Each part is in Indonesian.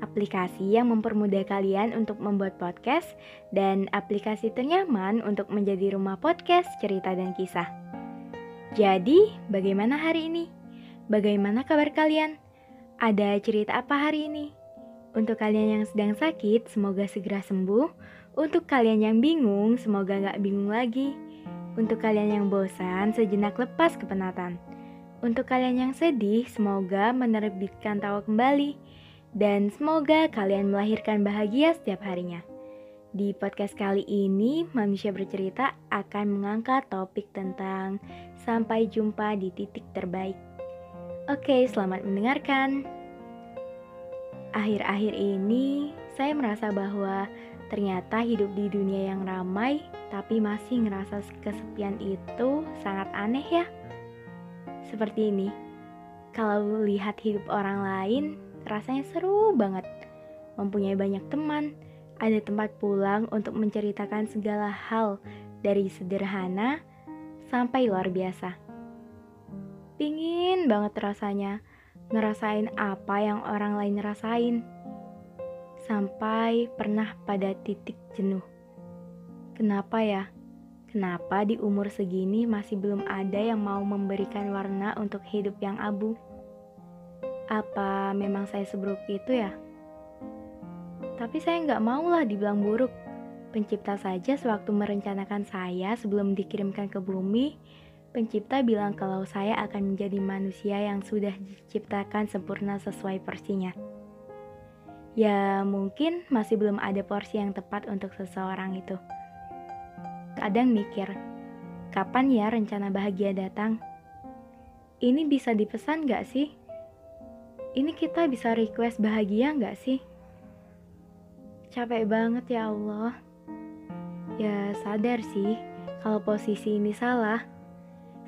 aplikasi yang mempermudah kalian untuk membuat podcast, dan aplikasi ternyaman untuk menjadi rumah podcast, cerita, dan kisah. Jadi, bagaimana hari ini? Bagaimana kabar kalian? Ada cerita apa hari ini? Untuk kalian yang sedang sakit, semoga segera sembuh. Untuk kalian yang bingung, semoga nggak bingung lagi. Untuk kalian yang bosan, sejenak lepas kepenatan. Untuk kalian yang sedih, semoga menerbitkan tawa kembali dan semoga kalian melahirkan bahagia setiap harinya. Di podcast kali ini, Manusia Bercerita akan mengangkat topik tentang sampai jumpa di titik terbaik. Oke, selamat mendengarkan. Akhir-akhir ini, saya merasa bahwa ternyata hidup di dunia yang ramai, tapi masih ngerasa kesepian itu sangat aneh ya. Seperti ini, kalau lihat hidup orang lain, rasanya seru banget. Mempunyai banyak teman, ada tempat pulang untuk menceritakan segala hal dari sederhana sampai luar biasa. Pingin banget rasanya ngerasain apa yang orang lain rasain. Sampai pernah pada titik jenuh. Kenapa ya? Kenapa di umur segini masih belum ada yang mau memberikan warna untuk hidup yang abu? Apa memang saya seburuk itu ya? Tapi saya nggak maulah dibilang buruk. Pencipta saja sewaktu merencanakan saya sebelum dikirimkan ke bumi, pencipta bilang kalau saya akan menjadi manusia yang sudah diciptakan sempurna sesuai porsinya. Ya mungkin masih belum ada porsi yang tepat untuk seseorang itu. Kadang mikir, kapan ya rencana bahagia datang? Ini bisa dipesan gak sih? Ini kita bisa request bahagia nggak sih? Capek banget ya Allah. Ya sadar sih kalau posisi ini salah.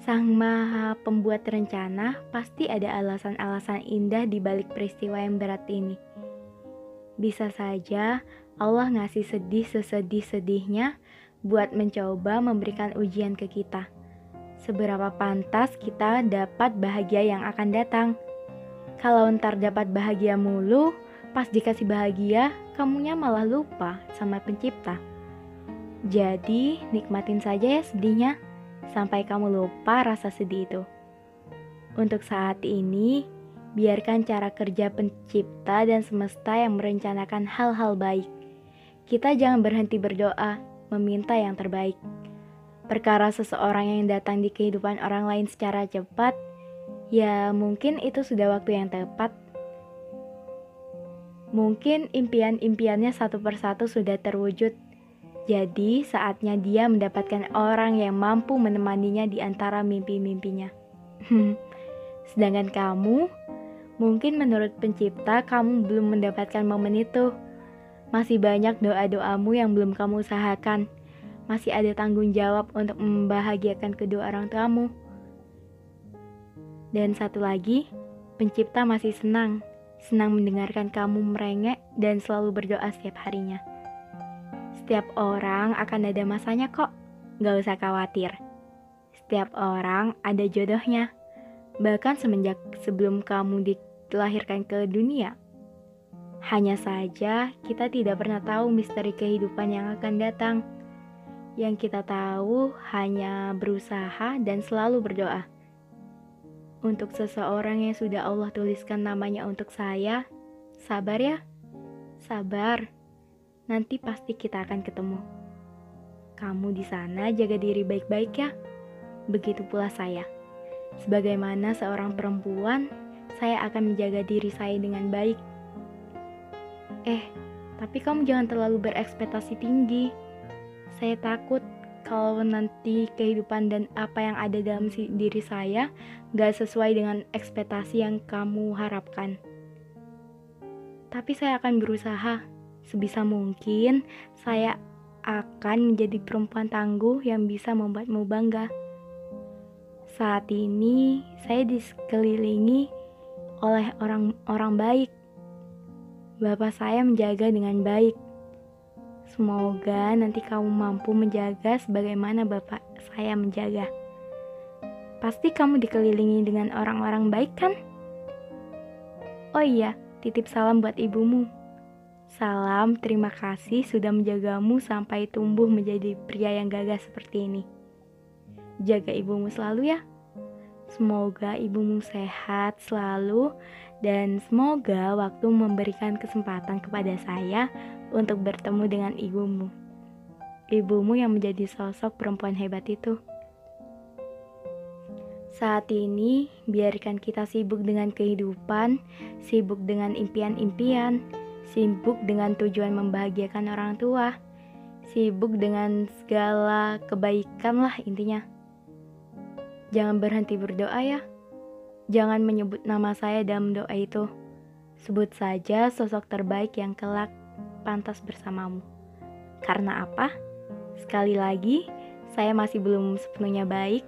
Sang Maha Pembuat rencana pasti ada alasan-alasan indah di balik peristiwa yang berat ini. Bisa saja Allah ngasih sedih sesedih-sedihnya buat mencoba memberikan ujian ke kita. Seberapa pantas kita dapat bahagia yang akan datang kalau ntar dapat bahagia mulu, pas dikasih bahagia, kamunya malah lupa sama pencipta. Jadi, nikmatin saja ya sedihnya, sampai kamu lupa rasa sedih itu. Untuk saat ini, biarkan cara kerja pencipta dan semesta yang merencanakan hal-hal baik. Kita jangan berhenti berdoa, meminta yang terbaik. Perkara seseorang yang datang di kehidupan orang lain secara cepat Ya, mungkin itu sudah waktu yang tepat. Mungkin impian-impiannya satu persatu sudah terwujud. Jadi, saatnya dia mendapatkan orang yang mampu menemaninya di antara mimpi-mimpinya. Sedangkan kamu, mungkin menurut pencipta kamu belum mendapatkan momen itu. Masih banyak doa-doamu yang belum kamu usahakan. Masih ada tanggung jawab untuk membahagiakan kedua orang tuamu. Dan satu lagi, pencipta masih senang, senang mendengarkan kamu merengek dan selalu berdoa setiap harinya. Setiap orang akan ada masanya kok, gak usah khawatir. Setiap orang ada jodohnya, bahkan semenjak sebelum kamu dilahirkan ke dunia. Hanya saja kita tidak pernah tahu misteri kehidupan yang akan datang. Yang kita tahu hanya berusaha dan selalu berdoa. Untuk seseorang yang sudah Allah tuliskan namanya untuk saya, sabar ya, sabar. Nanti pasti kita akan ketemu. Kamu di sana jaga diri baik-baik ya. Begitu pula saya. Sebagaimana seorang perempuan, saya akan menjaga diri saya dengan baik. Eh, tapi kamu jangan terlalu berekspektasi tinggi. Saya takut kalau nanti kehidupan dan apa yang ada dalam diri saya gak sesuai dengan ekspektasi yang kamu harapkan. Tapi saya akan berusaha sebisa mungkin saya akan menjadi perempuan tangguh yang bisa membuatmu bangga. Saat ini saya dikelilingi oleh orang-orang baik. Bapak saya menjaga dengan baik. Semoga nanti kamu mampu menjaga sebagaimana bapak saya menjaga. Pasti kamu dikelilingi dengan orang-orang baik kan? Oh iya, titip salam buat ibumu. Salam, terima kasih sudah menjagamu sampai tumbuh menjadi pria yang gagah seperti ini. Jaga ibumu selalu ya. Semoga ibumu sehat selalu dan semoga waktu memberikan kesempatan kepada saya untuk bertemu dengan ibumu. Ibumu yang menjadi sosok perempuan hebat itu. Saat ini, biarkan kita sibuk dengan kehidupan, sibuk dengan impian-impian, sibuk dengan tujuan membahagiakan orang tua, sibuk dengan segala kebaikan lah intinya. Jangan berhenti berdoa ya. Jangan menyebut nama saya dalam doa itu. Sebut saja sosok terbaik yang kelak pantas bersamamu. Karena apa? Sekali lagi, saya masih belum sepenuhnya baik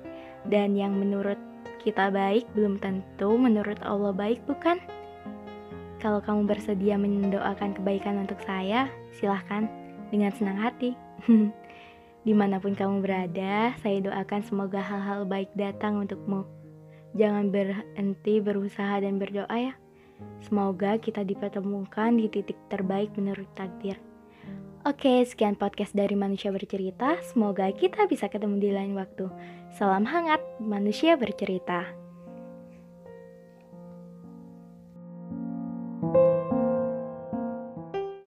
dan yang menurut kita baik belum tentu menurut Allah baik bukan? Kalau kamu bersedia mendoakan kebaikan untuk saya, silahkan dengan senang hati. Di mana pun kamu berada, saya doakan semoga hal-hal baik datang untukmu. Jangan berhenti berusaha dan berdoa ya. Semoga kita dipertemukan di titik terbaik menurut takdir. Oke, sekian podcast dari Manusia Bercerita. Semoga kita bisa ketemu di lain waktu. Salam hangat, Manusia Bercerita.